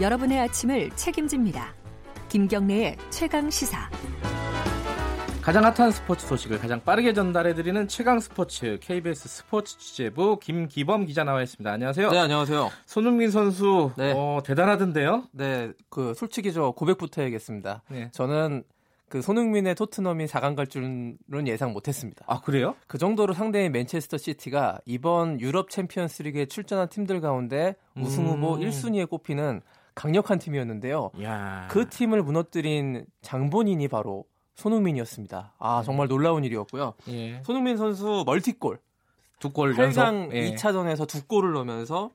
여러분의 아침을 책임집니다. 김경래의 최강 시사. 가장 핫한 스포츠 소식을 가장 빠르게 전달해드리는 최강 스포츠 KBS 스포츠 취재부 김기범 기자 나와 있습니다. 안녕하세요. 네, 안녕하세요. 손흥민 선수 네. 어, 대단하던데요? 네, 그 솔직히 저 고백부터 해야겠습니다. 네. 저는 그 손흥민의 토트넘이 4강 갈 줄은 예상 못했습니다. 아 그래요? 그 정도로 상대인 맨체스터 시티가 이번 유럽 챔피언스리그에 출전한 팀들 가운데 우승 후보 음. 1순위에 꼽히는 강력한 팀이었는데요. 야. 그 팀을 무너뜨린 장본인이 바로 손흥민이었습니다. 아 정말 놀라운 일이었고요. 예. 손흥민 선수 멀티골 두골 8강 예. 2차전에서 두 골을 넣으면서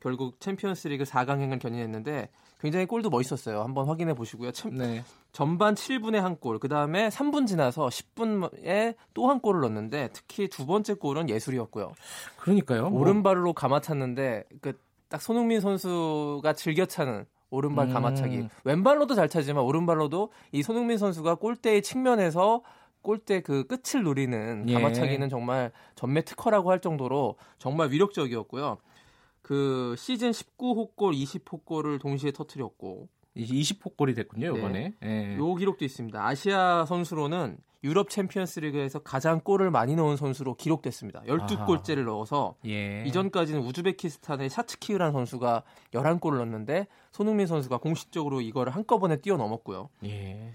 결국 챔피언스리그 4강행을 견인했는데 굉장히 골도 멋있었어요. 한번 확인해 보시고요. 참, 네. 전반 7분에 한 골, 그 다음에 3분 지나서 10분에 또 한 골을 넣었는데 특히 두 번째 골은 예술이었고요. 그러니까요. 뭐. 오른발로 감아찼는데 그 딱 손흥민 선수가 즐겨 차는 오른발 음. 감아차기. 왼발로도 잘 차지만 오른발로도 이 손흥민 선수가 골대의 측면에서 골대 그 끝을 노리는 예. 감아차기는 정말 전매 특허라고 할 정도로 정말 위력적이었고요. 그 시즌 19호 골, 20호 골을 동시에 터트렸고 20호 골이 됐군요, 이번에. 네. 예. 요 기록도 있습니다. 아시아 선수로는 유럽 챔피언스 리그에서 가장 골을 많이 넣은 선수로 기록됐습니다. 12골째를 넣어서 예. 이전까지는 우즈베키스탄의 샤츠키흐라는 선수가 11골을 넣었는데 손흥민 선수가 공식적으로 이거를 한꺼번에 뛰어넘었고요. 예.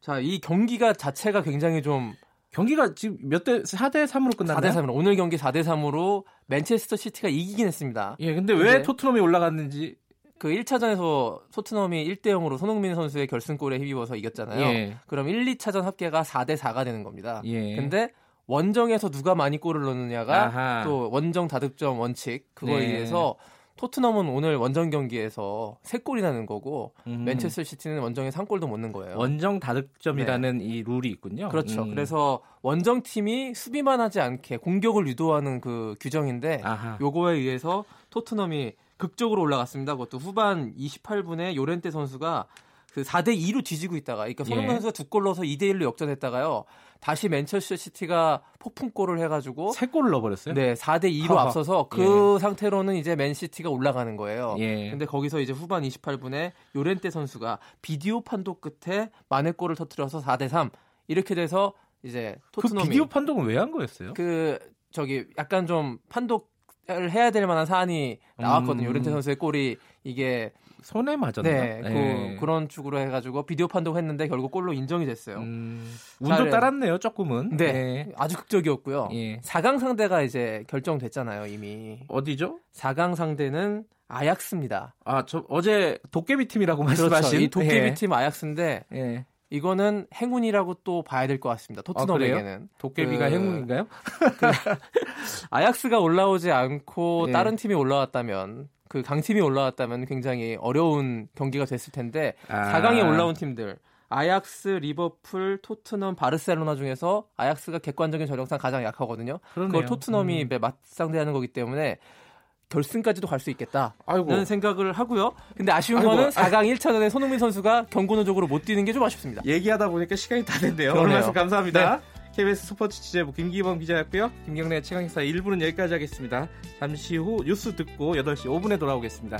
자, 이 경기가 자체가 굉장히 좀 경기가 지금 몇 대 4대 3으로 끝났나요? 4대 3으로 오늘 경기 4대 3으로 맨체스터 시티가 이기긴 했습니다. 예, 근데 왜 토트넘이 올라갔는지 그 1차전에서 토트넘이 1대 0으로 손흥민 선수의 결승골에 힘입어서 이겼잖아요. 예. 그럼 1, 2차전 합계가 4대 4가 되는 겁니다. 예. 근데 원정에서 누가 많이 골을 넣느냐가 아하. 또 원정 다득점 원칙 그거에 네. 의해서 토트넘은 오늘 원정 경기에서 3골이 나는 거고 음. 맨체스터 시티는 원정에 3골도 못 넣는 거예요. 원정 다득점이라는 네. 이 룰이 있군요. 그렇죠. 음. 그래서 원정 팀이 수비만 하지 않게 공격을 유도하는 그 규정인데 아하. 요거에 의해서 토트넘이 극적으로 올라갔습니다. 그것도 후반 28분에 요렌테 선수가 그 4대 2로 뒤지고 있다가 그러니까 손흥민 예. 선수가 두 골 넣어서 2대 1로 역전했다가요. 다시 맨체스터 시티가 폭풍골을 해 가지고 세 골을 넣어 버렸어요? 네, 4대 2로 하하. 앞서서 그 예. 상태로는 이제 맨시티가 올라가는 거예요. 예. 근데 거기서 이제 후반 28분에 요렌테 선수가 비디오 판독 끝에 만회 골을 터뜨려서 4대 3 이렇게 돼서 이제 그 토트넘이 그 비디오 판독은 왜 한 거였어요? 그 저기 약간 좀 판독 을 해야 될 만한 사안이 나왔거든요. 음. 요렌테 선수의 골이 이게 손에 맞았나? 네, 네. 그, 런 축으로 해가지고 비디오 판독했는데 결국 골로 인정이 됐어요. 음, 운도 따랐네요, 조금은. 네, 네. 아주 극적이었고요. 예. 4강 상대가 이제 결정됐잖아요, 이미. 어디죠? 4강 상대는 아약스입니다. 아, 저 어제 도깨비 팀이라고 그렇죠. 말씀하신. 이 도깨비 예. 팀 아약스인데 예. 이거는 행운이라고 또 봐야 될 것 같습니다. 토트넘에게는. 아, 도깨비가 그, 행운인가요? 그, 아약스가 올라오지 않고 예. 다른 팀이 올라왔다면 그 강팀이 올라왔다면 굉장히 어려운 경기가 됐을 텐데 아. 4강에 올라온 팀들 아약스, 리버풀, 토트넘, 바르셀로나 중에서 아약스가 객관적인 전력상 가장 약하거든요. 그러네요. 그걸 토트넘이 음. 맞상대하는 거기 때문에 결승까지도 갈 수 있겠다는 아이고. 생각을 하고요. 근데 아쉬운 아이고. 거는 4강 1차전에 손흥민 선수가 경고노적으로 못 뛰는 게 좀 아쉽습니다. 얘기하다 보니까 시간이 다 됐네요. 오늘 말씀 감사합니다. 네. KBS 스포츠 취재부 김기범 기자였고요. 김경래 최강기사 1부는 여기까지 하겠습니다. 잠시 후 뉴스 듣고 8시 5분에 돌아오겠습니다.